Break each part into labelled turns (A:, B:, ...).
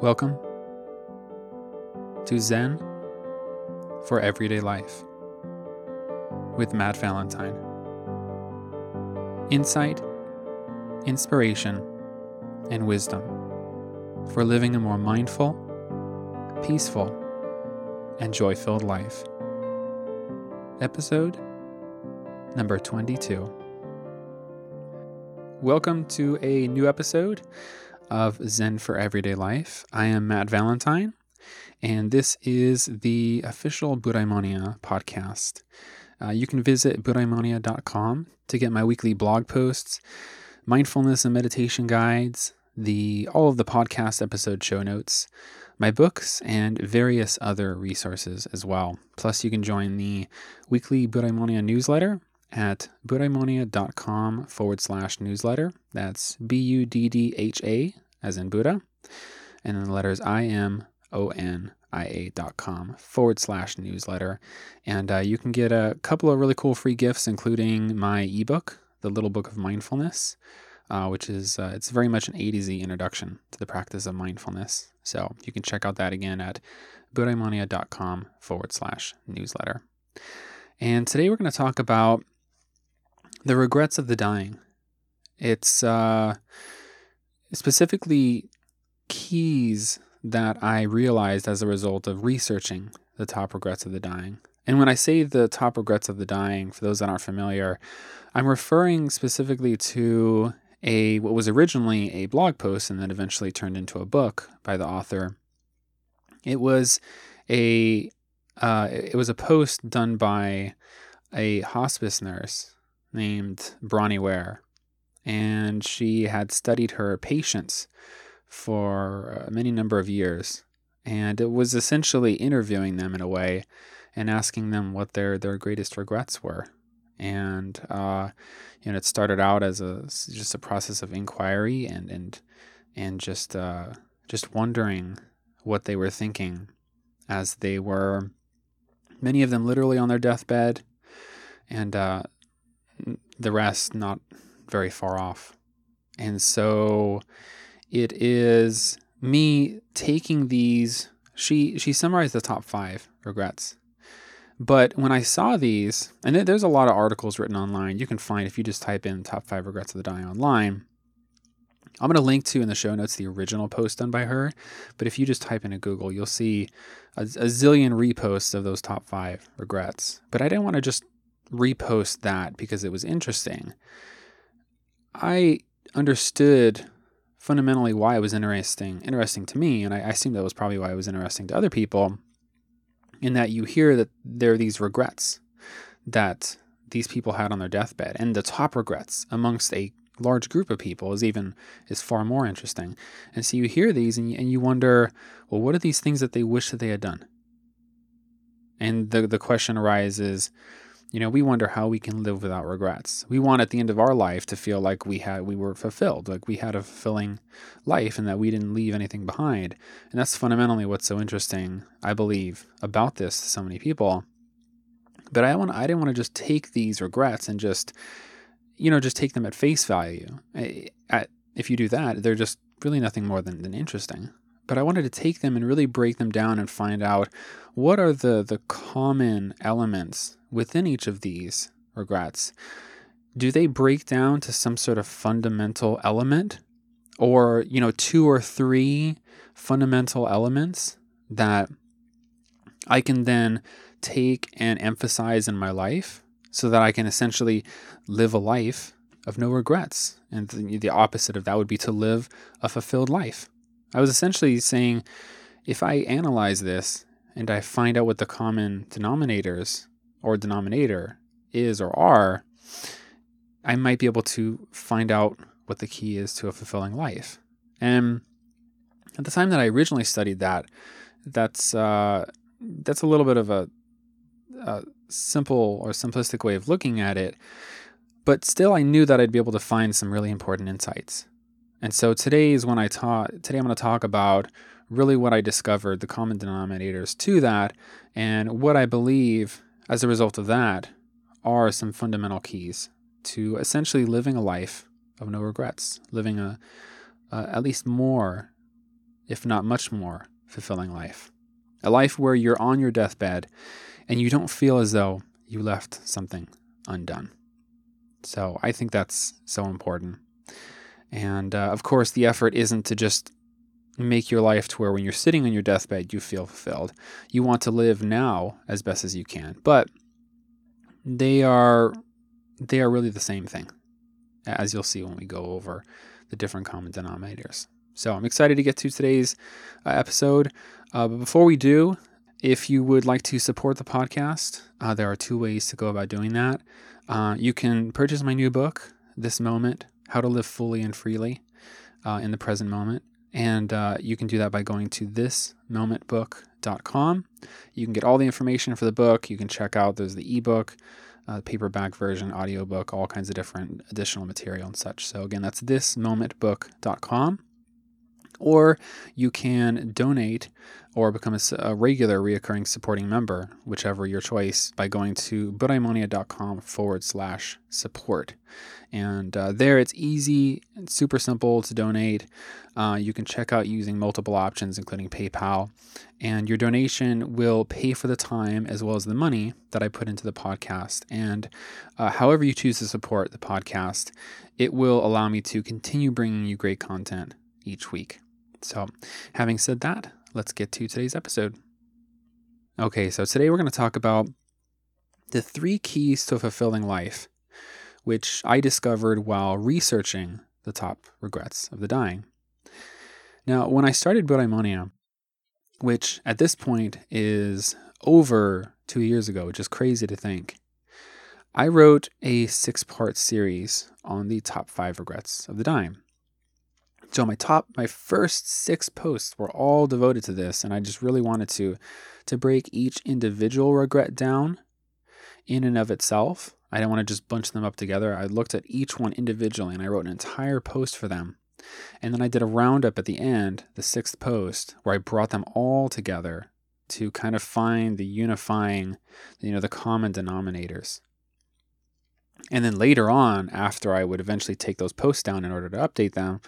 A: Welcome to Zen for Everyday Life with Matt Valentine. Insight, inspiration, and wisdom for living a more mindful, peaceful, and joy filled life. Episode number 22. Welcome to a new episode of Zen for Everyday Life. I am Matt Valentine, and this is the official Buddhaimonia podcast. Uh, you can visit buddhaimonia.com to get my weekly blog posts, mindfulness and meditation guides, the all of the podcast episode show notes, my books, and various other resources as well. Plus, you can join the weekly Buddhaimonia newsletter at buddhaimonia.com forward slash newsletter. That's B U D D H A, as in Buddha, and then the letters I M O N I A dot com forward slash newsletter. And uh, you can get a couple of really cool free gifts, including my ebook, The Little Book of Mindfulness. Uh, which is uh, it's very much an A to Z introduction to the practice of mindfulness. So you can check out that again at buddhaimonia.com forward slash newsletter. And today we're going to talk about the regrets of the dying. It's uh, specifically keys that I realized as a result of researching the top regrets of the dying. And when I say the top regrets of the dying, for those that aren't familiar, I'm referring specifically to a what was originally a blog post and then eventually turned into a book by the author. It was a uh, it was a post done by a hospice nurse named Bronnie Ware, and she had studied her patients for a many number of years, and it was essentially interviewing them in a way and asking them what their their greatest regrets were. And uh, you know, it started out as a just a process of inquiry and and and just uh, just wondering what they were thinking as they were many of them literally on their deathbed and uh, the rest not very far off. And so it is me taking these she she summarized the top 5 regrets. But when I saw these, and there's a lot of articles written online, you can find if you just type in top 5 regrets of the dying online. I'm going to link to in the show notes the original post done by her, but if you just type into Google, you'll see a, a zillion reposts of those top 5 regrets. But I didn't want to just repost that because it was interesting. I understood fundamentally why it was interesting interesting to me, and I, I assume that was probably why it was interesting to other people, in that you hear that there are these regrets that these people had on their deathbed, and the top regrets amongst a large group of people is even is far more interesting. And so you hear these and and you wonder, well, what are these things that they wish that they had done? And the the question arises, you know, we wonder how we can live without regrets. We want at the end of our life to feel like we had we were fulfilled, like we had a fulfilling life and that we didn't leave anything behind. And that's fundamentally what's so interesting, I believe, about this to so many people. But I want I didn't want to just take these regrets and just you know, just take them at face value. Eh, at, if you do that, they're just really nothing more than, than interesting but I wanted to take them and really break them down and find out what are the, the common elements within each of these regrets. Do they break down to some sort of fundamental element or, you know, two or three fundamental elements that I can then take and emphasize in my life so that I can essentially live a life of no regrets. And the, the opposite of that would be to live a fulfilled life. I was essentially saying if I analyze this and I find out what the common denominators or denominator is or are, I might be able to find out what the key is to a fulfilling life. And at the time that I originally studied that, that's uh, that's a little bit of a, a simple or simplistic way of looking at it, but still, I knew that I'd be able to find some really important insights. And so today is when I talk, today I'm going to talk about really what I discovered, the common denominators to that, and what I believe as a result of that are some fundamental keys to essentially living a life of no regrets, living a, uh, at least more if not much more, fulfilling life. A life where you're on your deathbed and you don't feel as though you left something undone. So I think that's so important. And uh, of course, the effort isn't to just make your life to where when you're sitting on your deathbed, you feel fulfilled. You want to live now as best as you can. But they are they are really the same thing, as you'll see when we go over the different common denominators. So I'm excited to get to today's uh, episode. Uh, but before we do, if you would like to support the podcast, uh, there are two ways to go about doing that. Uh, you can purchase my new book, This Moment How to Live Fully and Freely uh, in the Present Moment. And uh, you can do that by going to thismomentbook.com. You can get all the information for the book. You can check out there's the ebook, uh, paperback version, audiobook, all kinds of different additional material and such. So again, that's thismomentbook.com or you can donate or become a, a, regular reoccurring supporting member, whichever your choice, by going to buddhaimonia.com forward slash support. And uh, there it's easy super simple to donate. Uh, you can check out using multiple options, including PayPal. And your donation will pay for the time as well as the money that I put into the podcast. And uh, however you choose to support the podcast, it will allow me to continue bringing you great content each week. So, having said that, let's get to today's episode. Okay, so today we're going to talk about the three keys to fulfilling life, which I discovered while researching the top regrets of the dying. Now, when I started Buddhaimonia, which at this point is over two years ago, which is crazy to think, I wrote a six part series on the top five regrets of the dying. So my top, my first six posts were all devoted to this, and I just really wanted to to break each individual regret down in and of itself. I didn't want to just bunch them up together. I looked at each one individually, and I wrote an entire post for them. And then I did a roundup at the end, the sixth post, where I brought them all together to kind of find the unifying, you know, the common denominators. And then later on, after I would eventually take those posts down in order to update them,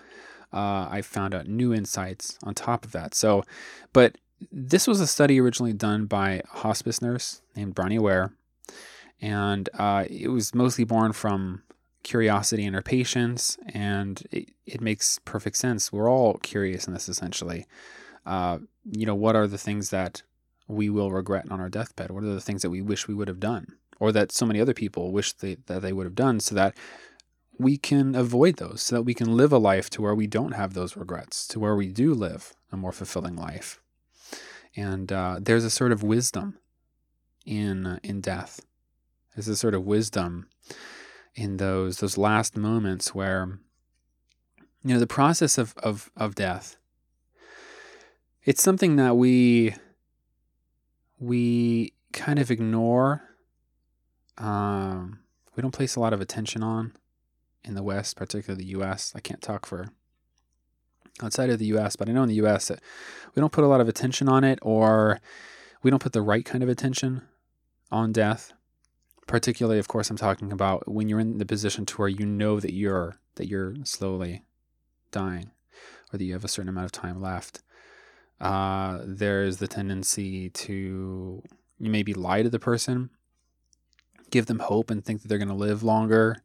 A: uh, I found out new insights on top of that. So, but this was a study originally done by a hospice nurse named Bronnie Ware, and uh, it was mostly born from curiosity in her patients, and it, it makes perfect sense. We're all curious in this essentially. Uh, you know, what are the things that we will regret on our deathbed? What are the things that we wish we would have done? Or that so many other people wish they, that they would have done so that we can avoid those so that we can live a life to where we don't have those regrets, to where we do live a more fulfilling life. And uh, there's a sort of wisdom in uh, in death. There's a sort of wisdom in those those last moments where you know the process of of, of death. It's something that we we kind of ignore. Um, we don't place a lot of attention on in the West, particularly the US. I can't talk for outside of the US, but I know in the US that we don't put a lot of attention on it or we don't put the right kind of attention on death. Particularly, of course, I'm talking about when you're in the position to where you know that you're that you're slowly dying or that you have a certain amount of time left. Uh, there's the tendency to you maybe lie to the person give them hope and think that they're going to live longer,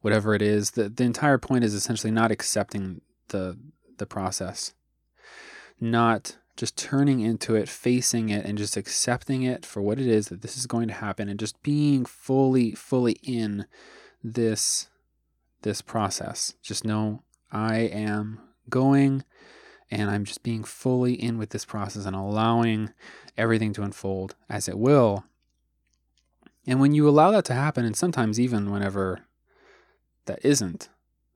A: whatever it is. The, the entire point is essentially not accepting the the process, not just turning into it, facing it, and just accepting it for what it is that this is going to happen, and just being fully, fully in this this process. Just know I am going and I'm just being fully in with this process and allowing everything to unfold as it will and when you allow that to happen, and sometimes even whenever that isn't,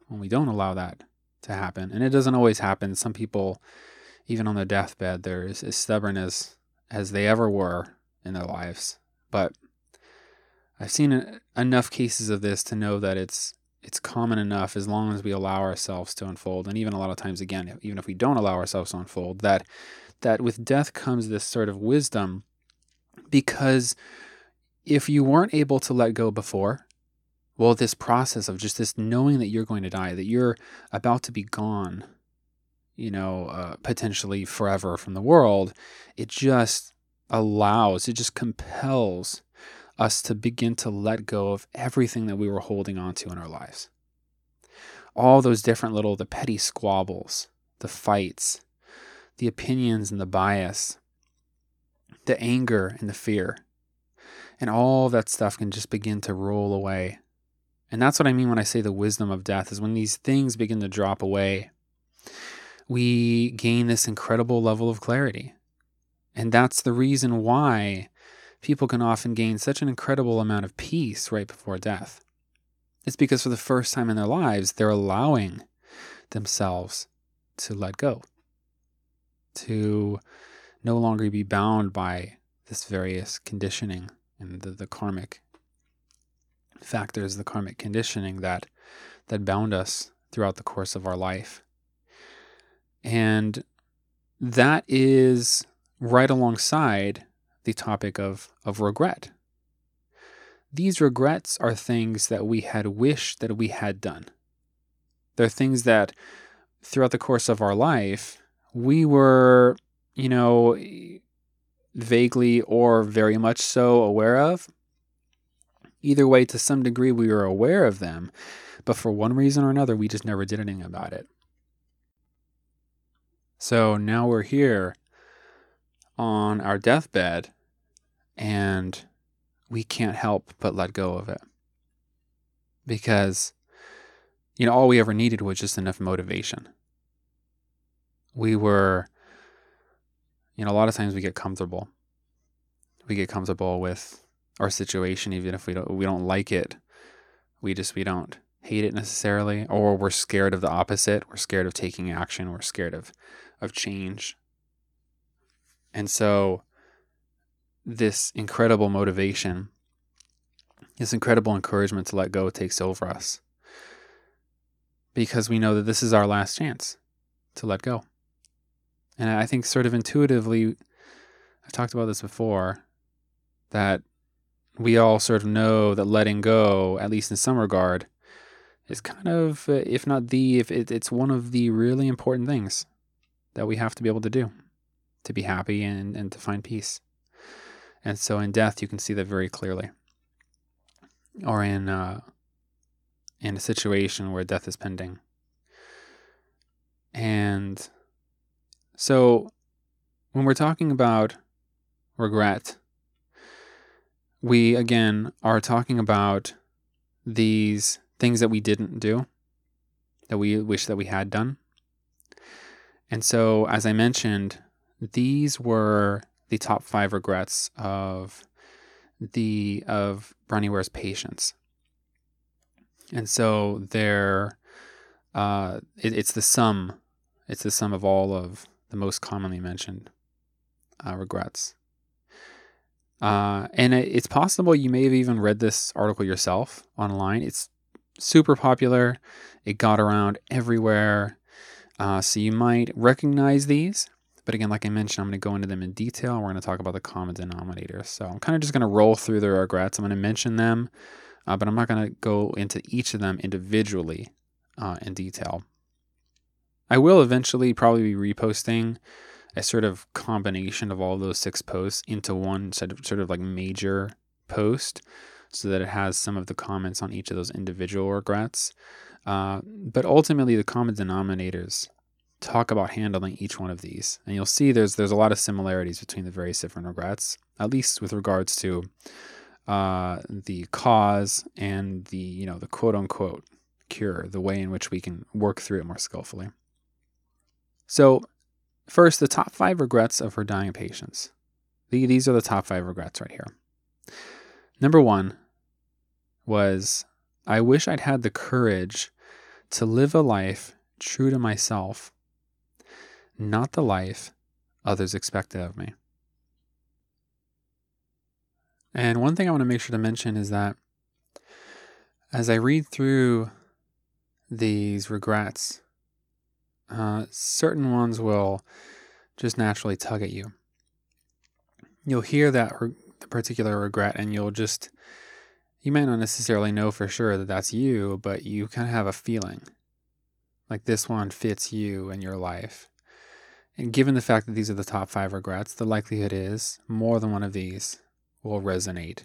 A: when we don't allow that to happen, and it doesn't always happen, some people, even on their deathbed, they're as, as stubborn as, as they ever were in their lives. But I've seen enough cases of this to know that it's it's common enough as long as we allow ourselves to unfold and even a lot of times again even if we don't allow ourselves to unfold that that with death comes this sort of wisdom because if you weren't able to let go before, well, this process of just this knowing that you're going to die, that you're about to be gone, you know, uh, potentially forever from the world. It just allows, it just compels us to begin to let go of everything that we were holding on to in our lives. All those different little, the petty squabbles, the fights, the opinions and the bias, the anger and the fear. And all that stuff can just begin to roll away. And that's what I mean when I say the wisdom of death is when these things begin to drop away, we gain this incredible level of clarity. And that's the reason why people can often gain such an incredible amount of peace right before death. It's because for the first time in their lives, they're allowing themselves to let go, to no longer be bound by this various conditioning and the, the karmic factors, the karmic conditioning that that bound us throughout the course of our life. And that is right alongside the topic of, of regret. These regrets are things that we had wished that we had done. They're things that throughout the course of our life, we were, you know, vaguely or very much so aware of. Either way, to some degree, we were aware of them, but for one reason or another, we just never did anything about it. So now we're here on our deathbed and we can't help but let go of it. Because, you know, all we ever needed was just enough motivation. We were, you know, a lot of times we get comfortable. We get comfortable with our situation, even if we don't we don't like it. We just we don't hate it necessarily, or we're scared of the opposite. We're scared of taking action. We're scared of of change. And so this incredible motivation, this incredible encouragement to let go takes over us because we know that this is our last chance to let go. And I think, sort of intuitively, I've talked about this before, that we all sort of know that letting go, at least in some regard, is kind of, if not the, if it, it's one of the really important things that we have to be able to do to be happy and, and to find peace. And so in death, you can see that very clearly. Or in uh, in a situation where death is pending. And so when we're talking about regret, we again are talking about these things that we didn't do, that we wish that we had done. And so, as I mentioned, these were the top five regrets of the of Bronnie Ware's patients. And so they're uh, it, it's the sum, it's the sum of all of the most commonly mentioned uh, regrets. Uh, and it, it's possible you may have even read this article yourself online. It's super popular. It got around everywhere. Uh, so you might recognize these. But again, like I mentioned, I'm going to go into them in detail. We're going to talk about the common denominators. So I'm kind of just going to roll through the regrets. I'm going to mention them, uh, but I'm not going to go into each of them individually uh, in detail. I will eventually probably be reposting a sort of combination of all those six posts into one sort of, sort of like major post so that it has some of the comments on each of those individual regrets. Uh, but ultimately, the common denominators talk about handling each one of these. And you'll see there's there's a lot of similarities between the various different regrets, at least with regards to uh, the cause and the you know the quote unquote cure, the way in which we can work through it more skillfully. So, first, the top five regrets of her dying patients. These are the top five regrets right here. Number one was I wish I'd had the courage to live a life true to myself not the life others expected of me. And one thing I want to make sure to mention is that as I read through these regrets, uh, certain ones will just naturally tug at you. You'll hear that re- particular regret, and you'll just, you might not necessarily know for sure that that's you, but you kind of have a feeling like this one fits you and your life. And given the fact that these are the top five regrets, the likelihood is more than one of these will resonate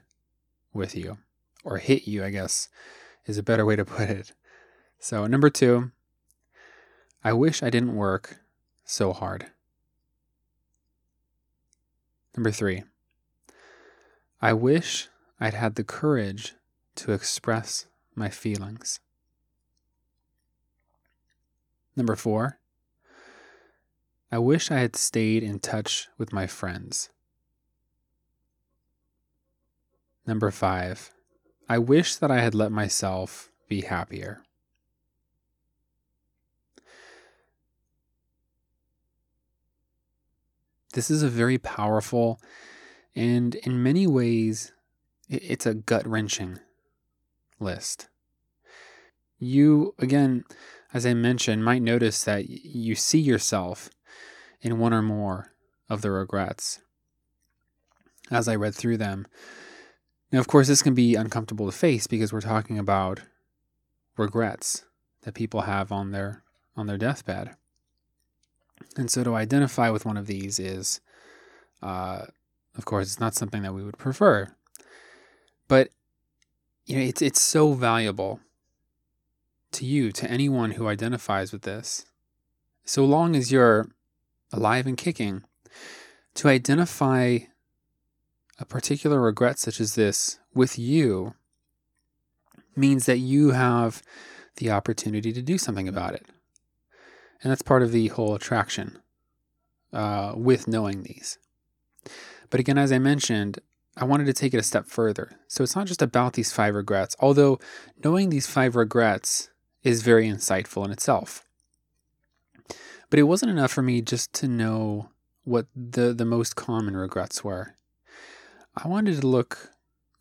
A: with you or hit you, I guess, is a better way to put it. So, number two, I wish I didn't work so hard. Number three, I wish I'd had the courage to express my feelings. Number four, I wish I had stayed in touch with my friends. Number five, I wish that I had let myself be happier. This is a very powerful and in many ways, it's a gut wrenching list. You, again, as I mentioned, might notice that you see yourself in one or more of the regrets as I read through them. Now, of course, this can be uncomfortable to face because we're talking about regrets that people have on their on their deathbed. And so to identify with one of these is, uh, of course, it's not something that we would prefer. But you know, it's it's so valuable to you, to anyone who identifies with this, so long as you're alive and kicking, to identify a particular regret such as this with you means that you have the opportunity to do something about it. And that's part of the whole attraction uh, with knowing these. But again, as I mentioned, I wanted to take it a step further. So it's not just about these five regrets, although knowing these five regrets is very insightful in itself. But it wasn't enough for me just to know what the, the most common regrets were. I wanted to look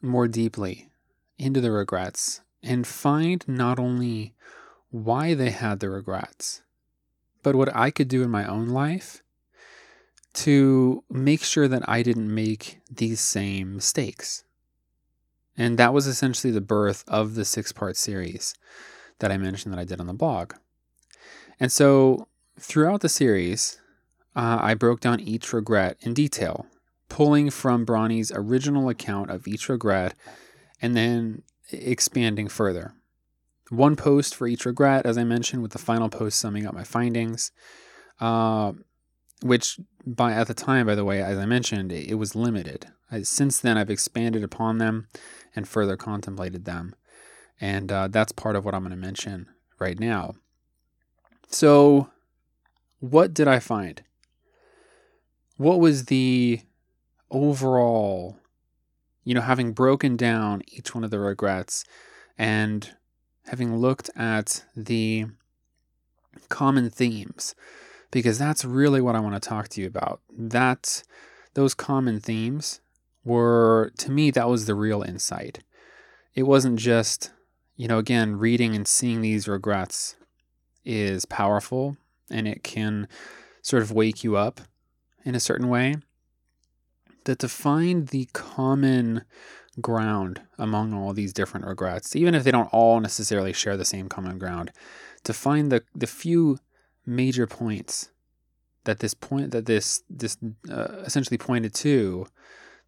A: more deeply into the regrets and find not only why they had the regrets, but what I could do in my own life to make sure that I didn't make these same mistakes. And that was essentially the birth of the six part series that I mentioned that I did on the blog. And so throughout the series, uh, I broke down each regret in detail, pulling from Bronnie's original account of each regret and then expanding further. One post for each regret, as I mentioned, with the final post summing up my findings. Uh, which by at the time, by the way, as I mentioned, it, it was limited. I, since then, I've expanded upon them and further contemplated them. And uh, that's part of what I'm going to mention right now. So, what did I find? What was the overall, you know, having broken down each one of the regrets and having looked at the common themes, because that's really what I want to talk to you about. That those common themes were, to me, that was the real insight. It wasn't just you know, again, reading and seeing these regrets is powerful and it can sort of wake you up in a certain way. That to find the common ground among all these different regrets, even if they don't all necessarily share the same common ground, to find the, the few major points that this point that this this uh, essentially pointed to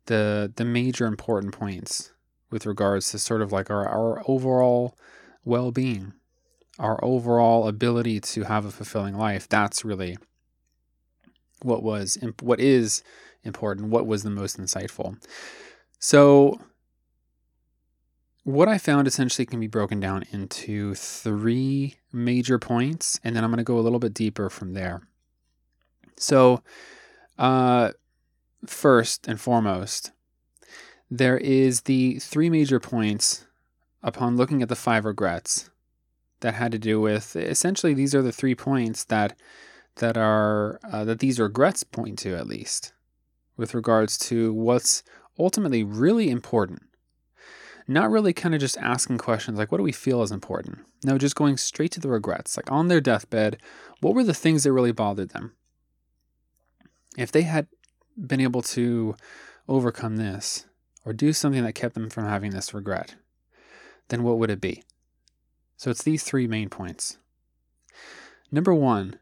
A: the the major important points with regards to sort of like our, our overall well being, our overall ability to have a fulfilling life. That's really what was what is important, what was the most insightful. So what I found essentially can be broken down into three major points, and then I'm going to go a little bit deeper from there. So, uh, first and foremost, there is the three major points upon looking at the five regrets that had to do with essentially these are the three points that that are uh, that these regrets point to at least with regards to what's ultimately really important not really kind of just asking questions like what do we feel is important no just going straight to the regrets like on their deathbed what were the things that really bothered them if they had been able to overcome this or do something that kept them from having this regret, then what would it be? So it's these three main points. Number one,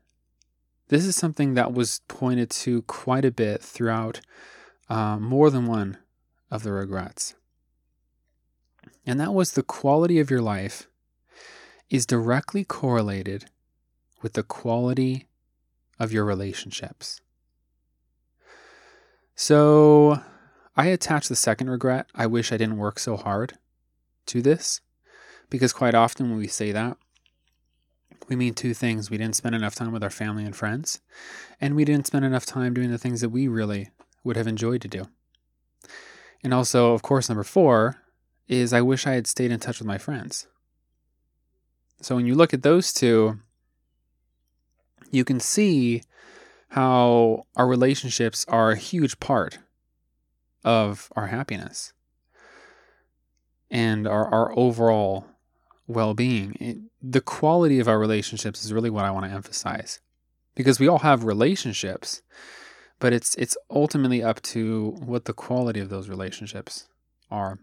A: this is something that was pointed to quite a bit throughout uh, more than one of the regrets. And that was the quality of your life is directly correlated with the quality of your relationships. So I attach the second regret, I wish I didn't work so hard, to this, because quite often when we say that, we mean two things. We didn't spend enough time with our family and friends, and we didn't spend enough time doing the things that we really would have enjoyed to do. And also, of course, number four is I wish I had stayed in touch with my friends. So when you look at those two, you can see how our relationships are a huge part of our happiness and our, our overall well being. The quality of our relationships is really what I want to emphasize because we all have relationships, but it's, it's ultimately up to what the quality of those relationships are.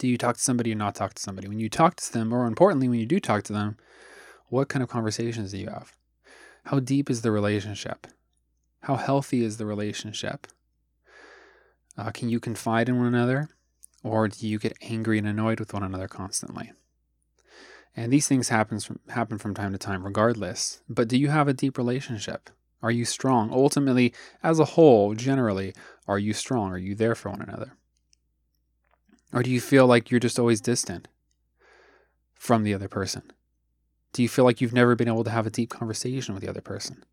A: Do you talk to somebody or not talk to somebody? When you talk to them, or importantly, when you do talk to them, what kind of conversations do you have? How deep is the relationship? How healthy is the relationship? Uh, can you confide in one another? Or do you get angry and annoyed with one another constantly? And these things happens from, happen from time to time, regardless. But do you have a deep relationship? Are you strong? Ultimately, as a whole, generally, are you strong? Are you there for one another? Or do you feel like you're just always distant from the other person? Do you feel like you've never been able to have a deep conversation with the other person?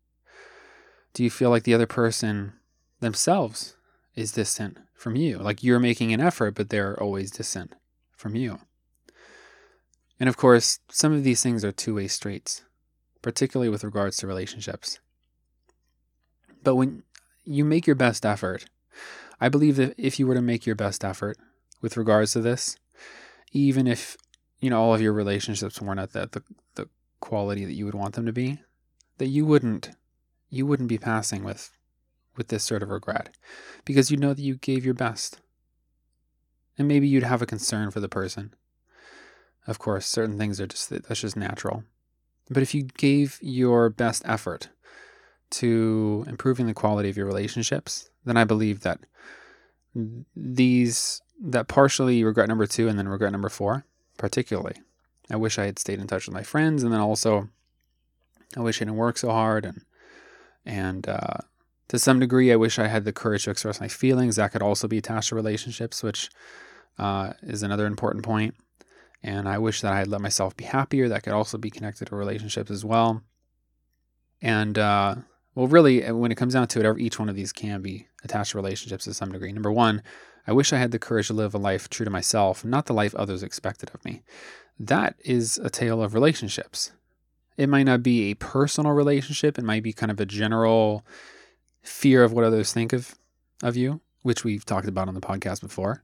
A: Do you feel like the other person themselves is distant from you? Like you're making an effort, but they're always distant from you. And of course, some of these things are two way streets, particularly with regards to relationships. But when you make your best effort, I believe that if you were to make your best effort with regards to this, even if you know all of your relationships weren't at the, the, the quality that you would want them to be, that you wouldn't you wouldn't be passing with with this sort of regret because you know that you gave your best. And maybe you'd have a concern for the person. Of course, certain things are just that's just natural. But if you gave your best effort to improving the quality of your relationships, then I believe that these that partially regret number 2 and then regret number 4 particularly. I wish I had stayed in touch with my friends and then also I wish I didn't work so hard and and uh, to some degree, I wish I had the courage to express my feelings. That could also be attached to relationships, which uh, is another important point. And I wish that I had let myself be happier. That could also be connected to relationships as well. And uh, well, really, when it comes down to it, each one of these can be attached to relationships to some degree. Number one, I wish I had the courage to live a life true to myself, not the life others expected of me. That is a tale of relationships. It might not be a personal relationship, it might be kind of a general fear of what others think of of you, which we've talked about on the podcast before.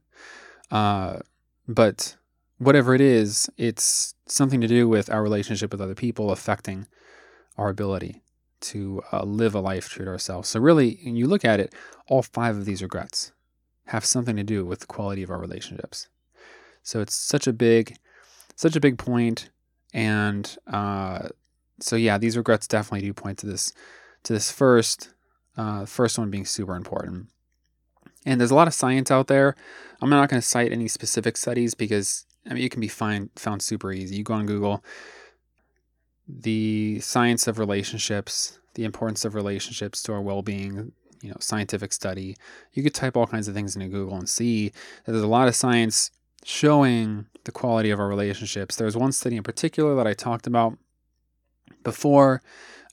A: Uh, but whatever it is, it's something to do with our relationship with other people affecting our ability to uh, live a life true to ourselves. So really, when you look at it, all five of these regrets have something to do with the quality of our relationships. So it's such a big, such a big point, and uh, so yeah, these regrets definitely do point to this, to this first uh, first one being super important. And there's a lot of science out there. I'm not going to cite any specific studies because I mean it can be find, found super easy. You go on Google, the science of relationships, the importance of relationships to our well-being, you know, scientific study. You could type all kinds of things into Google and see that there's a lot of science showing the quality of our relationships. There's one study in particular that I talked about before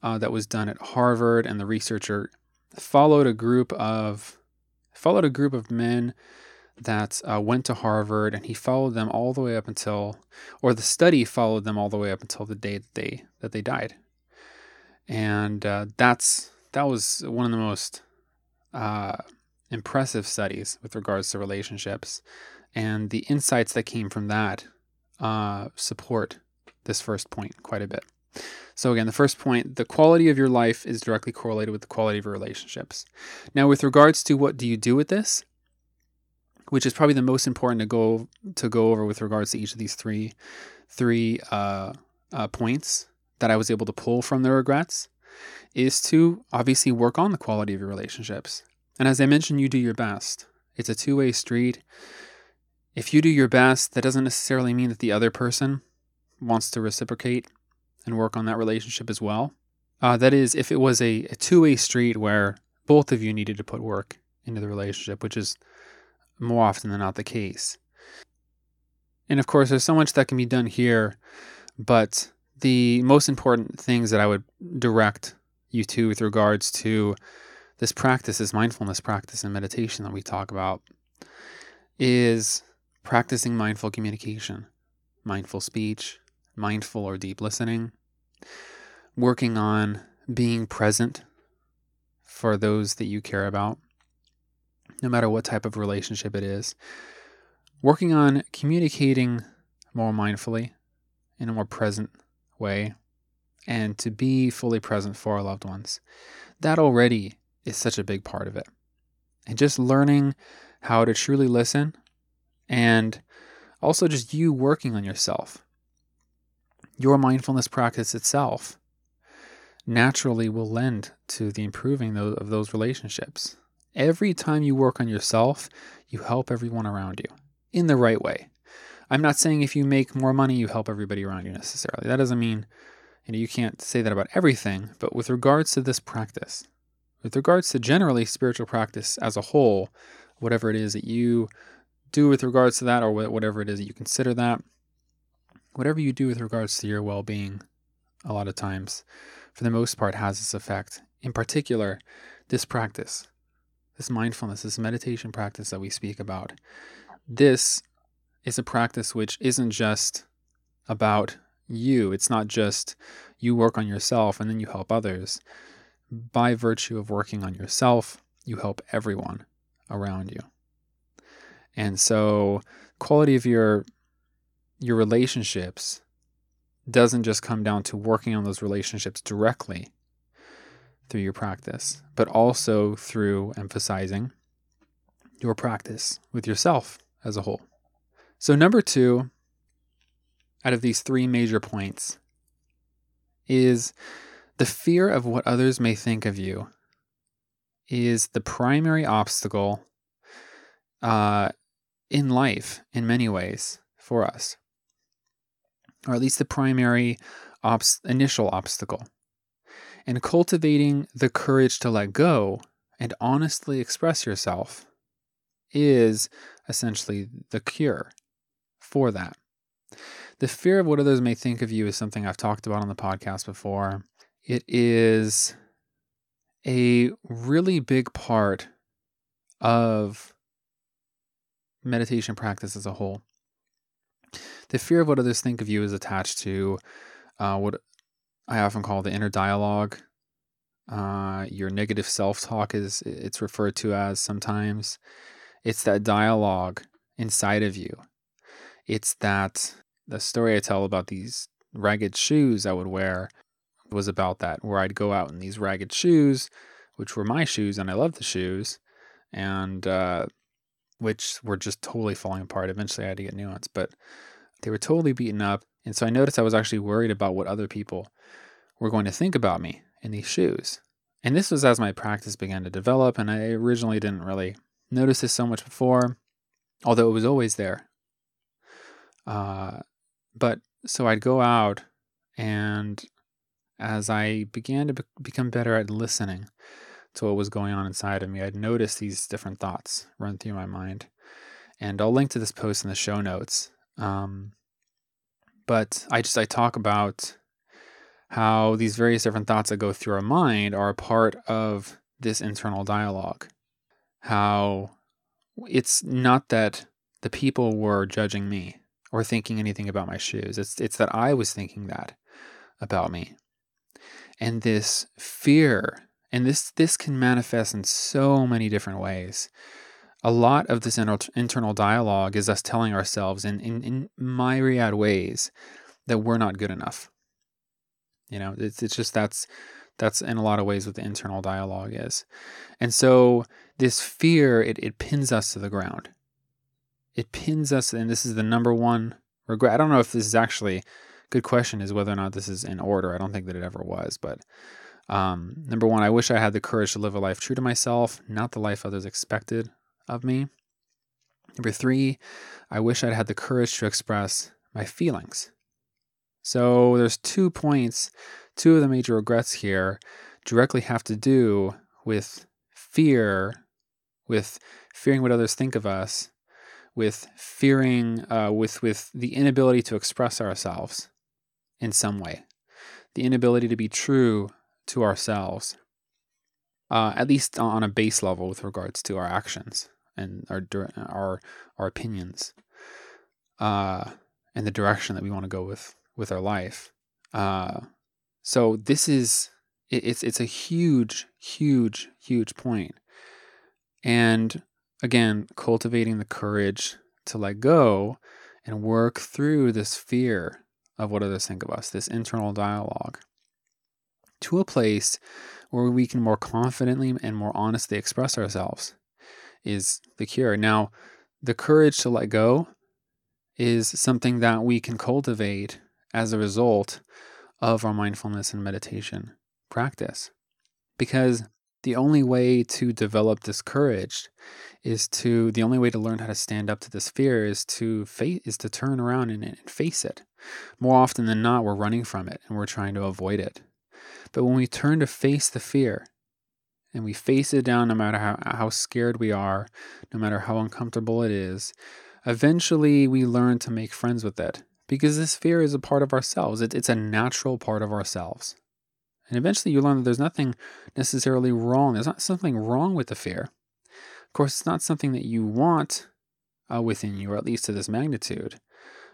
A: uh, that was done at Harvard, and the researcher followed a group of followed a group of men that uh, went to Harvard, and he followed them all the way up until, or the study followed them all the way up until the day that they that they died, and uh, that's that was one of the most uh, impressive studies with regards to relationships, and the insights that came from that uh, support this first point quite a bit. So, again, the first point the quality of your life is directly correlated with the quality of your relationships. Now, with regards to what do you do with this, which is probably the most important to go to go over with regards to each of these three three uh, uh, points that I was able to pull from the regrets is to obviously work on the quality of your relationships. And as I mentioned, you do your best. It's a two way street. If you do your best, that doesn't necessarily mean that the other person wants to reciprocate and work on that relationship as well. Uh, that is, if it was a, a two way street where both of you needed to put work into the relationship, which is more often than not the case. And of course, there's so much that can be done here, but the most important things that I would direct you to with regards to this practice, this mindfulness practice and meditation that we talk about, is practicing mindful communication, mindful speech, mindful or deep listening, working on being present for those that you care about, no matter what type of relationship it is, working on communicating more mindfully in a more present way, and to be fully present for our loved ones. That already is such a big part of it. And just learning how to truly listen and also just you working on yourself. Your mindfulness practice itself naturally will lend to the improving of those relationships. Every time you work on yourself, you help everyone around you in the right way. I'm not saying if you make more money, you help everybody around you necessarily. That doesn't mean you know you can't say that about everything, but with regards to this practice, with regards to generally spiritual practice as a whole, whatever it is that you do with regards to that, or whatever it is that you consider that, whatever you do with regards to your well being, a lot of times, for the most part, has this effect. In particular, this practice, this mindfulness, this meditation practice that we speak about, this is a practice which isn't just about you. It's not just you work on yourself and then you help others. By virtue of working on yourself, you help everyone around you. And so, quality of your your relationships doesn't just come down to working on those relationships directly through your practice, but also through emphasizing your practice with yourself as a whole. So, number two, out of these three major points, is the fear of what others may think of you is the primary obstacle uh, in life in many ways for us, or at least the primary obs- initial obstacle. And cultivating the courage to let go and honestly express yourself is essentially the cure for that. The fear of what others may think of you is something I've talked about on the podcast before. It is a really big part of meditation practice as a whole. The fear of what others think of you is attached to uh, what I often call the inner dialogue. Uh, your negative self-talk is it's referred to as sometimes. It's that dialogue inside of you it's that the story I tell about these ragged shoes I would wear was about that, where I'd go out in these ragged shoes, which were my shoes, and I loved the shoes, and uh, which were just totally falling apart. Eventually, I had to get new ones, but they were totally beaten up. And so I noticed I was actually worried about what other people were going to think about me in these shoes. And this was as my practice began to develop, and I originally didn't really notice this so much before, although it was always there. Uh, but so I'd go out, and as I began to be- become better at listening to what was going on inside of me, I'd notice these different thoughts run through my mind. And I'll link to this post in the show notes. Um, but I just I talk about how these various different thoughts that go through our mind are a part of this internal dialogue. How it's not that the people were judging me or thinking anything about my shoes. It's it's that I was thinking that about me. And this fear, and this this can manifest in so many different ways. A lot of this inter- internal dialogue is us telling ourselves in, in, in myriad ways that we're not good enough. You know, it's it's just that's that's in a lot of ways what the internal dialogue is. And so this fear, it, it pins us to the ground it pins us, and this is the number one regret. I don't know if this is actually good question is whether or not this is in order. I don't think that it ever was, but um, number one, I wish I had the courage to live a life true to myself, not the life others expected of me. Number three, I wish I'd had the courage to express my feelings. So there's two points, two of the major regrets here directly have to do with fear, with fearing what others think of us, with fearing, uh, with with the inability to express ourselves in some way, the inability to be true to ourselves, uh, at least on a base level with regards to our actions and our our our opinions, uh, and the direction that we want to go with with our life. Uh, so this is it, it's it's a huge, huge, huge point, and again, cultivating the courage to let go and work through this fear of what others think of us, this internal dialogue, to a place where we can more confidently and more honestly express ourselves is the cure. Now, the courage to let go is something that we can cultivate as a result of our mindfulness and meditation practice. Because the only way to develop this courage is to the only way to learn how to stand up to this fear is to face is to turn around and, and face it. More often than not, we're running from it and we're trying to avoid it. But when we turn to face the fear and we face it down no matter how, how scared we are, no matter how uncomfortable it is, eventually we learn to make friends with it because this fear is a part of ourselves. It, it's a natural part of ourselves. And eventually you learn that there's nothing necessarily wrong. There's not something wrong with the fear. Of course, it's not something that you want uh, within you, or at least to this magnitude.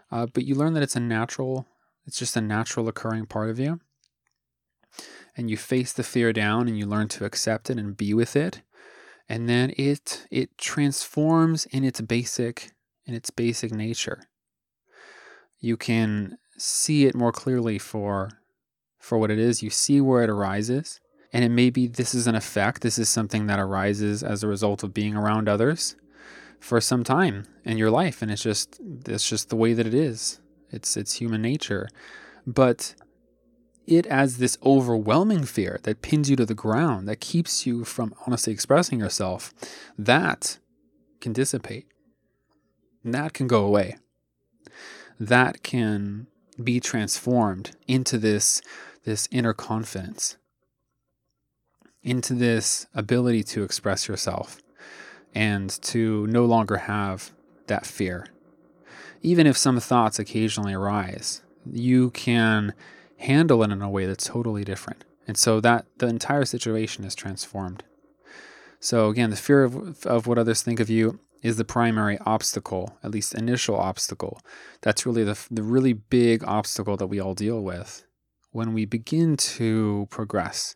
A: Uh, but you learn that it's a natural, it's just a natural occurring part of you. And you face the fear down and you learn to accept it and be with it. And then it it transforms in its basic in its basic nature. You can see it more clearly for for what it is. You see where it arises. And it may be this is an effect. This is something that arises as a result of being around others for some time in your life. And it's just it's just the way that it is. It's it's human nature. But it as this overwhelming fear that pins you to the ground, that keeps you from honestly expressing yourself, that can dissipate. that can go away. That can be transformed into this this inner confidence, into this ability to express yourself and to no longer have that fear. Even if some thoughts occasionally arise, you can handle it in a way that's totally different. And so that the entire situation is transformed. So again, the fear of, of what others think of you is the primary obstacle, at least initial obstacle. That's really the, the really big obstacle that we all deal with when we begin to progress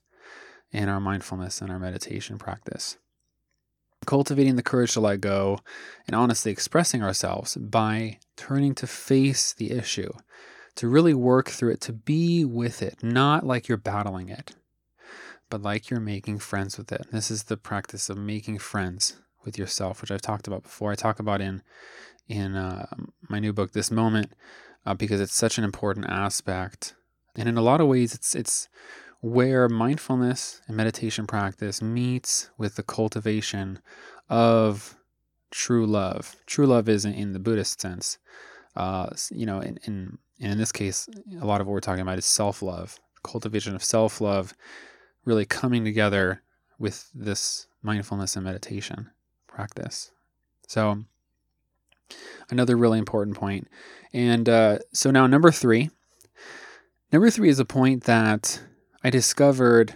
A: in our mindfulness and our meditation practice. Cultivating the courage to let go and honestly expressing ourselves by turning to face the issue, to really work through it, to be with it, not like you're battling it, but like you're making friends with it. This is the practice of making friends with yourself, which I've talked about before. I talk about in in uh, my new book, This Moment, uh, because it's such an important aspect and in a lot of ways, it's it's where mindfulness and meditation practice meets with the cultivation of true love. True love is in, in the Buddhist sense. Uh, you know, in, in in this case, a lot of what we're talking about is self love, cultivation of self love, really coming together with this mindfulness and meditation practice. So, another really important point. And uh, so now, number three Number three is a point that I discovered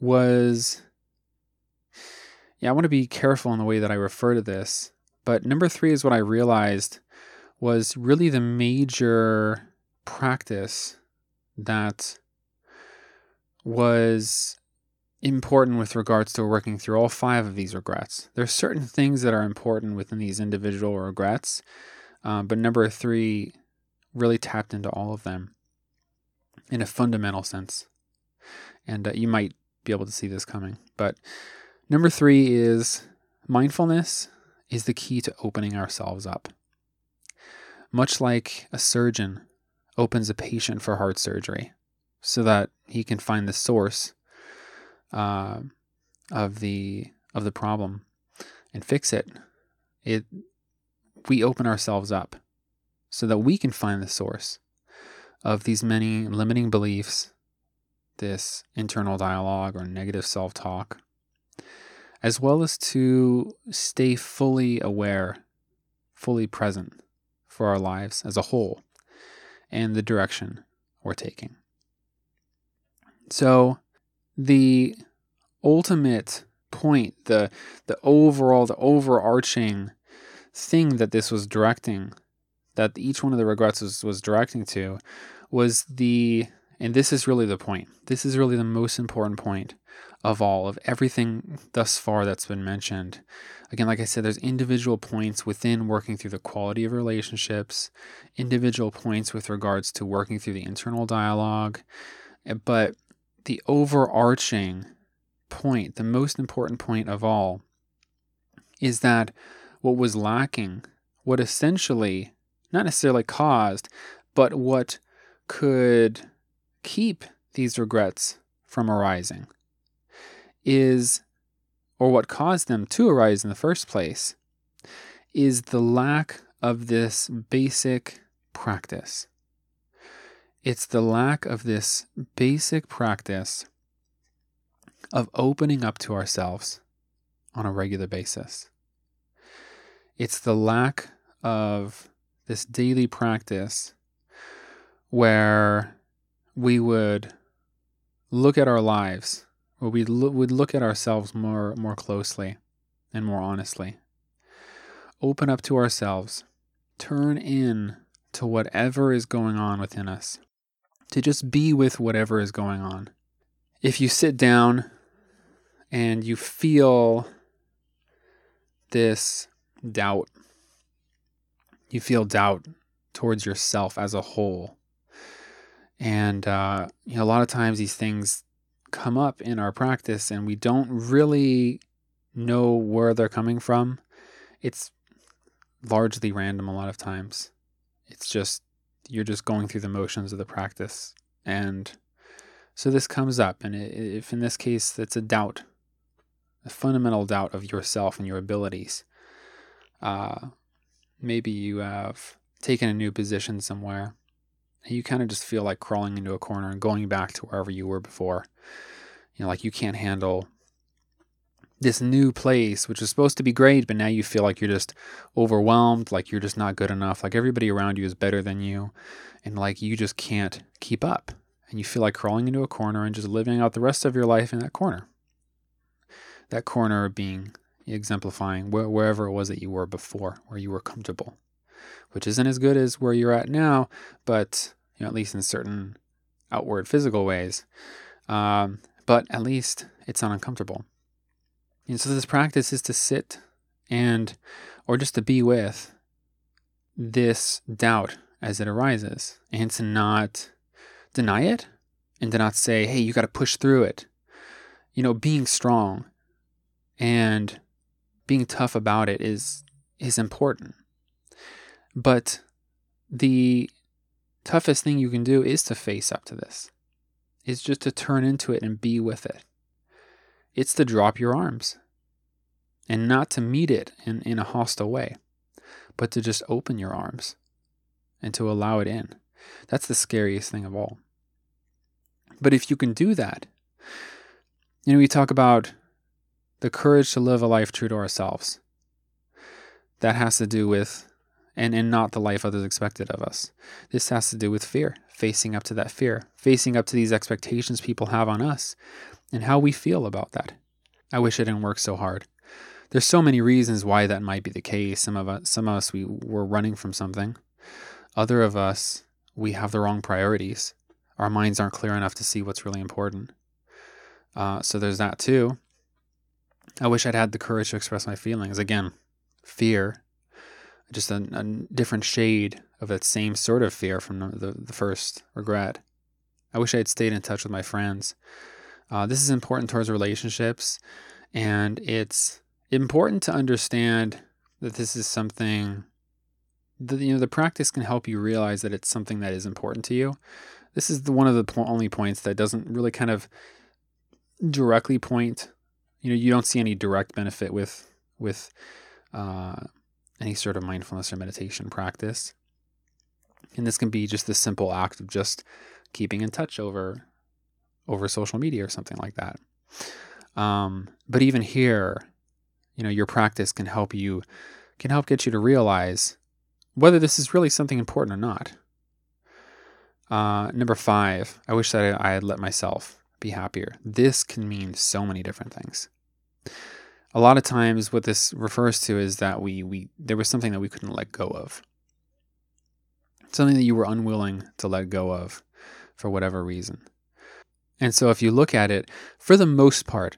A: was. Yeah, I want to be careful in the way that I refer to this. But number three is what I realized was really the major practice that was important with regards to working through all five of these regrets. There are certain things that are important within these individual regrets, um, but number three really tapped into all of them in a fundamental sense. And uh, you might be able to see this coming. But number three is mindfulness is the key to opening ourselves up. Much like a surgeon opens a patient for heart surgery so that he can find the source uh, of the of the problem and fix it. It we open ourselves up so that we can find the source of these many limiting beliefs, this internal dialogue or negative self-talk, as well as to stay fully aware, fully present for our lives as a whole and the direction we're taking. So, the ultimate point, the the overall, the overarching thing that this was directing, that each one of the regrets was, was directing to, was the and this is really the point. This is really the most important point of all of everything thus far that's been mentioned. Again, like I said, there's individual points within working through the quality of relationships, individual points with regards to working through the internal dialogue, eh, but the overarching point, the most important point of all, is that what was lacking, what essentially, not necessarily caused, but what could keep these regrets from arising, is, or what caused them to arise in the first place, is the lack of this basic practice. It's the lack of this basic practice of opening up to ourselves on a regular basis. It's the lack of this daily practice where we would look at our lives, or we lo- would look at ourselves more, more closely and more honestly. Open up to ourselves, turn in to whatever is going on within us to just be with whatever is going on. If you sit down and you feel this doubt, you feel doubt towards yourself as a whole. And uh, you know, a lot of times these things come up in our practice, and we don't really know where they're coming from. It's largely random a lot of times. It's just you're just going through the motions of the practice. And so this comes up. And if in this case it's a doubt, a fundamental doubt of yourself and your abilities, uh, maybe you have taken a new position somewhere you kind of just feel like crawling into a corner and going back to wherever you were before. You know, like you can't handle this new place, which is supposed to be great, but now you feel like you're just overwhelmed, like you're just not good enough, like everybody around you is better than you, and like you just can't keep up. And you feel like crawling into a corner and just living out the rest of your life in that corner. That corner being exemplifying wherever it was that you were before, where you were comfortable, which isn't as good as where you're at now, but you know, at least in certain outward physical ways. Um, but at least it's not uncomfortable. And so this practice is to sit and, or just to be with this doubt as it arises and to not deny it and to not say, hey, you got to push through it. You know, being strong and being tough about it is is important. But the toughest thing you can do is to face up to this. It's just to turn into it and be with it. It's to drop your arms and not to meet it in, in a hostile way, but to just open your arms and to allow it in. That's the scariest thing of all. But if you can do that, you know, we talk about the courage to live a life true to ourselves. That has to do with, and, and not the life others expected of us. This has to do with fear, facing up to that fear, facing up to these expectations people have on us, and how we feel about that. I wish I didn't work so hard. There's so many reasons why that might be the case. Some of us, some of us, we were running from something. Other of us, we have the wrong priorities. Our minds aren't clear enough to see what's really important. Uh, so there's that too. I wish I'd had the courage to express my feelings. Again, fear, just a, a different shade of that same sort of fear from the, the first regret. I wish I had stayed in touch with my friends. Uh, this is important towards relationships, and it's important to understand that this is something that you know the practice can help you realize that it's something that is important to you. This is the one of the po- only points that doesn't really kind of directly point. You know, you don't see any direct benefit with with uh, any sort of mindfulness or meditation practice. And this can be just the simple act of just keeping in touch over over social media or something like that. Um, but even here, you know, your practice can help you can help get you to realize whether this is really something important or not. Uh, number five, I wish that I had let myself be happier. This can mean so many different things. A lot of times, what this refers to is that we we there was something that we couldn't let go of, something that you were unwilling to let go of, for whatever reason. And so, if you look at it, for the most part,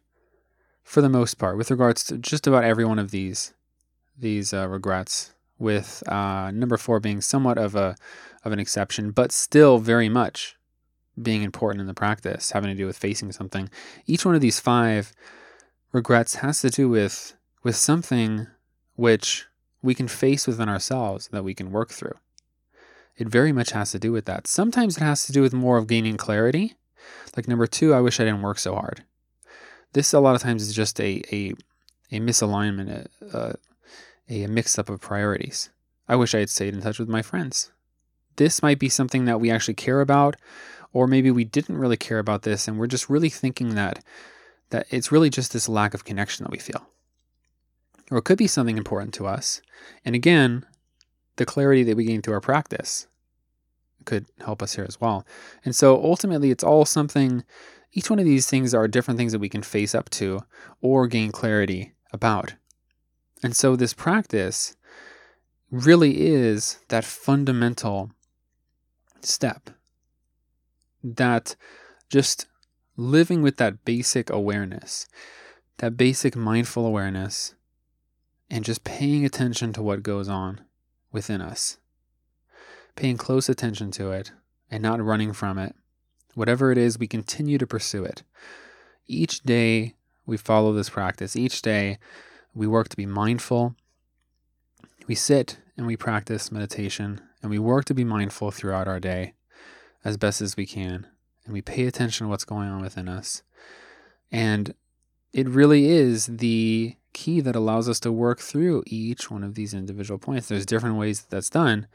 A: for the most part, with regards to just about every one of these these uh, regrets, with uh, number four being somewhat of a of an exception, but still very much being important in the practice, having to do with facing something. Each one of these five regrets has to do with with something which we can face within ourselves that we can work through. It very much has to do with that. Sometimes it has to do with more of gaining clarity. Like number two, I wish I didn't work so hard. This a lot of times is just a a, a misalignment, uh, a, a mix up of priorities. I wish I had stayed in touch with my friends. This might be something that we actually care about, or maybe we didn't really care about this and we're just really thinking that that it's really just this lack of connection that we feel. Or it could be something important to us. And again, the clarity that we gain through our practice could help us here as well. And so ultimately, it's all something, each one of these things are different things that we can face up to or gain clarity about. And so this practice really is that fundamental step that just living with that basic awareness, that basic mindful awareness, and just paying attention to what goes on within us, paying close attention to it and not running from it. Whatever it is, we continue to pursue it. Each day we follow this practice. Each day we work to be mindful. We sit and we practice meditation and we work to be mindful throughout our day as best as we can and we pay attention to what's going on within us. And it really is the key that allows us to work through each one of these individual points. There's different ways that that's done.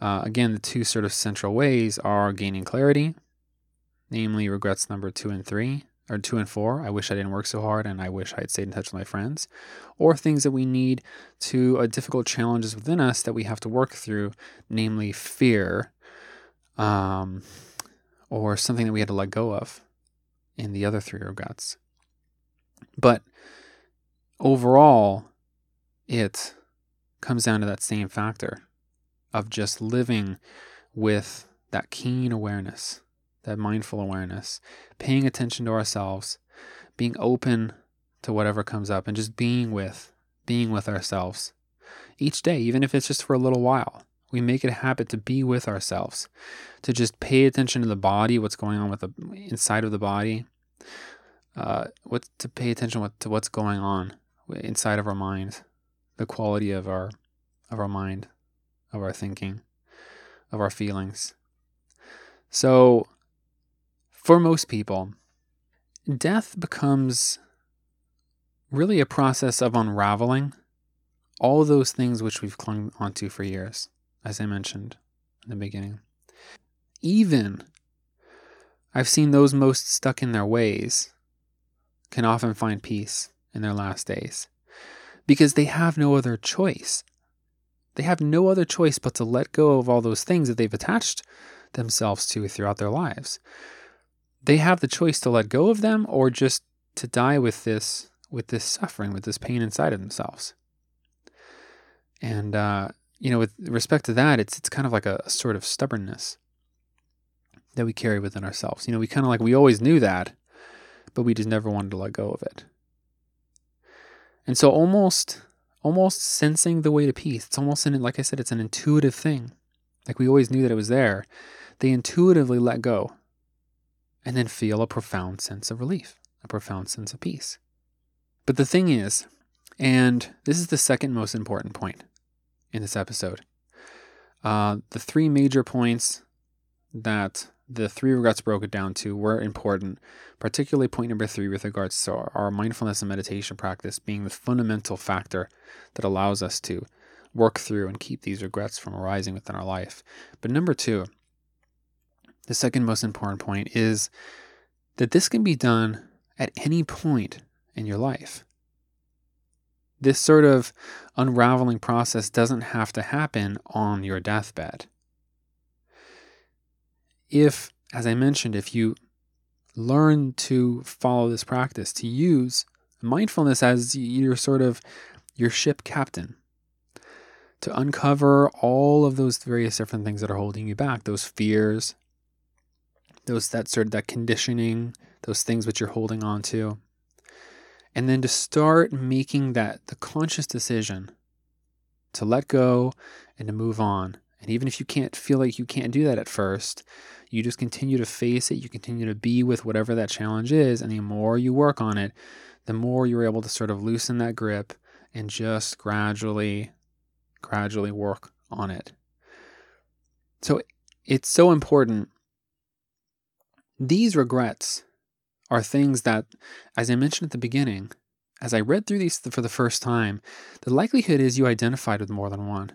A: Uh, again, the two sort of central ways are gaining clarity, namely regrets number two and three, or two and four. I wish I didn't work so hard and I wish I had stayed in touch with my friends, or things that we need to uh, difficult challenges within us that we have to work through, namely fear, um, or something that we had to let go of in the other three regrets. But overall, it comes down to that same factor of just living with that keen awareness, that mindful awareness, paying attention to ourselves, being open to whatever comes up, and just being with, being with ourselves each day, even if it's just for a little while. We make it a habit to be with ourselves, to just pay attention to the body, what's going on with the inside of the body, uh, what to pay attention what, to what's going on inside of our mind, the quality of our of our mind, of our thinking, of our feelings. So, for most people, death becomes really a process of unraveling all those things which we've clung onto for years as I mentioned in the beginning. Even I've seen those most stuck in their ways can often find peace in their last days because they have no other choice. They have no other choice but to let go of all those things that they've attached themselves to throughout their lives. They have the choice to let go of them or just to die with this with this suffering, with this pain inside of themselves. And uh, you know, with respect to that, it's it's kind of like a, a sort of stubbornness that we carry within ourselves. You know, we kind of like we always knew that, but we just never wanted to let go of it. And so almost almost sensing the way to peace. It's almost in like I said, it's an intuitive thing. Like we always knew that it was there. They intuitively let go and then feel a profound sense of relief, a profound sense of peace. But the thing is, and this is the second most important point in this episode. Uh, the three major points that the three regrets broke it down to were important, particularly point number three with regards to our, our mindfulness and meditation practice being the fundamental factor that allows us to work through and keep these regrets from arising within our life. But number two, the second most important point is that this can be done at any point in your life. This sort of unraveling process doesn't have to happen on your deathbed. If, as I mentioned, if you learn to follow this practice, to use mindfulness as your sort of your ship captain, to uncover all of those various different things that are holding you back, those fears, those that sort of that conditioning, those things which you're holding on to. And then to start making that the conscious decision to let go and to move on. And even if you can't feel like you can't do that at first, you just continue to face it. You continue to be with whatever that challenge is. And the more you work on it, the more you're able to sort of loosen that grip and just gradually, gradually work on it. So it's so important these regrets are things that, as I mentioned at the beginning, as I read through these for the first time, the likelihood is you identified with more than one.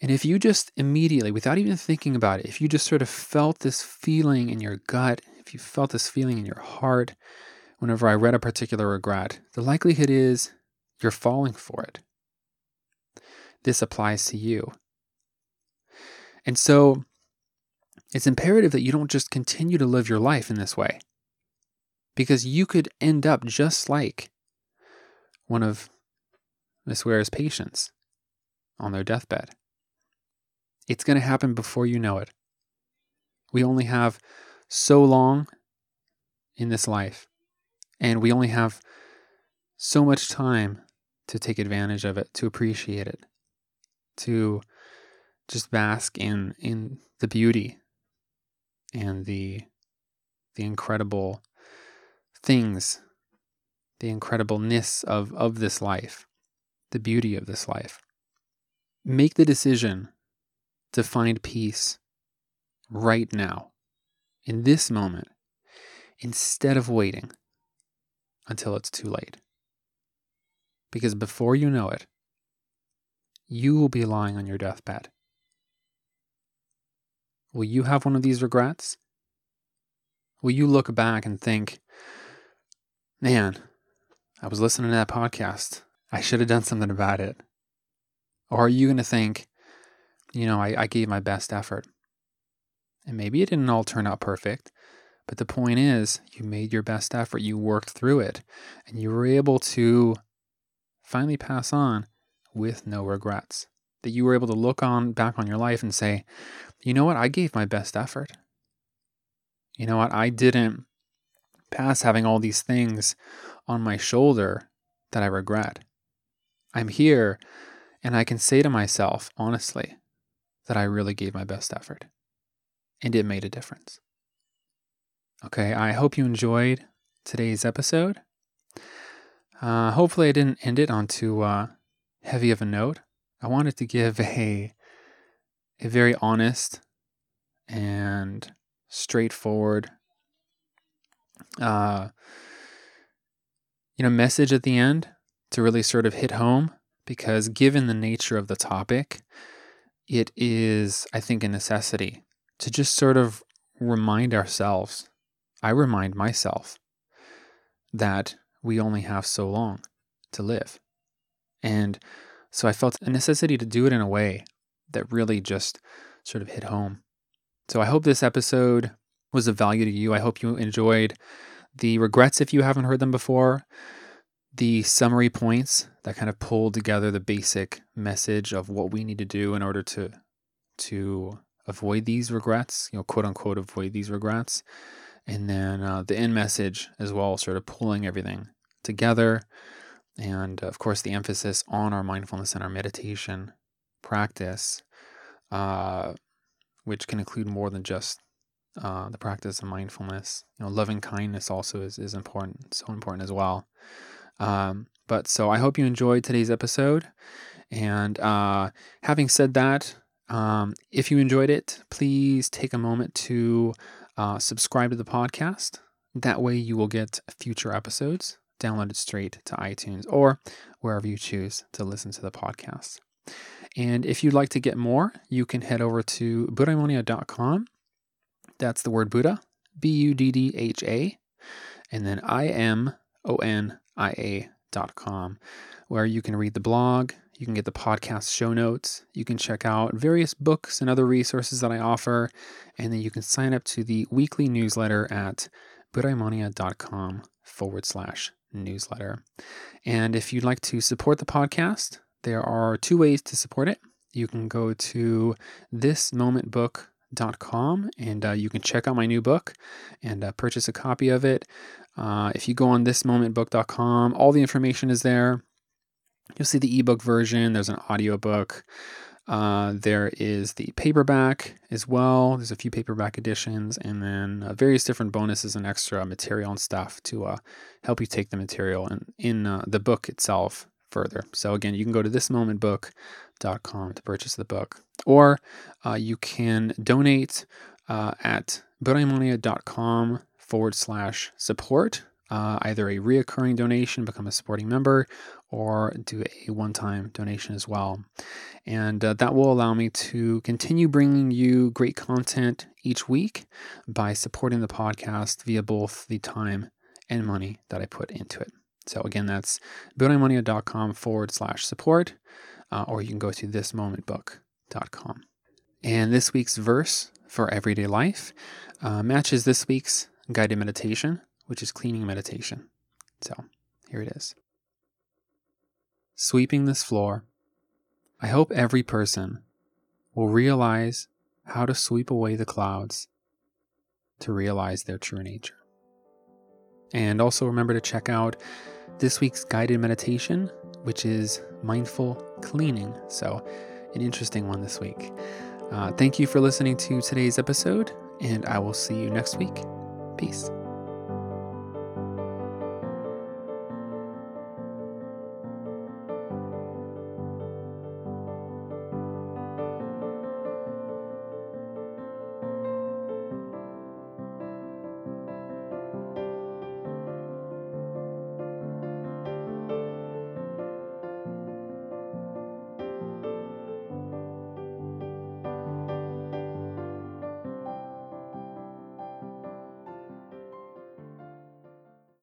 A: And if you just immediately, without even thinking about it, if you just sort of felt this feeling in your gut, if you felt this feeling in your heart, whenever I read a particular regret, the likelihood is you're falling for it. This applies to you. And so it's imperative that you don't just continue to live your life in this way. Because you could end up just like one of Miss Ware's patients on their deathbed. It's going to happen before you know it. We only have so long in this life, and we only have so much time to take advantage of it, to appreciate it, to just bask in in the beauty and the the incredible things, the incredibleness of, of this life, the beauty of this life. Make the decision to find peace right now, in this moment, instead of waiting until it's too late. Because before you know it, you will be lying on your deathbed Will you have one of these regrets? Will you look back and think, man, I was listening to that podcast. I should have done something about it. Or are you going to think, you know, I, I gave my best effort? And maybe it didn't all turn out perfect, but the point is, you made your best effort. You worked through it, and you were able to finally pass on with no regrets that you were able to look on back on your life and say, you know what, I gave my best effort. You know what, I didn't pass having all these things on my shoulder that I regret. I'm here and I can say to myself, honestly, that I really gave my best effort and it made a difference. Okay, I hope you enjoyed today's episode. Uh, hopefully, I didn't end it on too uh, heavy of a note. I wanted to give a a very honest and straightforward uh you know message at the end to really sort of hit home because given the nature of the topic it is i think a necessity to just sort of remind ourselves i remind myself that we only have so long to live. And so I felt a necessity to do it in a way that really just sort of hit home. So I hope this episode was of value to you. I hope you enjoyed the regrets if you haven't heard them before, the summary points that kind of pulled together the basic message of what we need to do in order to to avoid these regrets, you know, quote unquote avoid these regrets. And then uh, the end message as well, sort of pulling everything together and of course the emphasis on our mindfulness and our meditation practice, uh, which can include more than just uh, the practice of mindfulness. You know, loving kindness also is, is important, so important as well. Um, but so I hope you enjoyed today's episode. And uh, having said that, um, if you enjoyed it, please take a moment to uh, subscribe to the podcast. That way, you will get future episodes downloaded straight to iTunes or wherever you choose to listen to the podcast. And if you'd like to get more, you can head over to buddhaimonia.com. That's the word Buddha, B U D D H A, and then I M O N I A.com, where you can read the blog, you can get the podcast show notes, you can check out various books and other resources that I offer, and then you can sign up to the weekly newsletter at buddhaimonia.com forward slash newsletter. And if you'd like to support the podcast, there are two ways to support it. You can go to thismomentbook.com and uh, you can check out my new book and uh, purchase a copy of it. Uh, if you go on thismomentbook.com, all the information is there. You'll see the ebook version, there's an audiobook. Uh, there is the paperback as well. There's a few paperback editions, and then uh, various different bonuses and extra material and stuff to uh, help you take the material and in uh, the book itself further. So again, you can go to thismomentbook.com to purchase the book, or uh, you can donate uh, at buddhaimonia.com forward slash support. Uh, either a reoccurring donation, become a supporting member, or do a one time donation as well. And uh, that will allow me to continue bringing you great content each week by supporting the podcast via both the time and money that I put into it. So again, that's buddhaimonia.com forward slash support, uh, or you can go to thismomentbook.com. And this week's verse for everyday life uh, matches this week's guided meditation, which is cleaning meditation. So here it is. Sweeping this floor, I hope every person will realize how to sweep away the clouds to realize their true nature. And also remember to check out this week's guided meditation, which is mindful cleaning. So, an interesting one this week. Uh, thank you for listening to today's episode, and I will see you next week. Peace.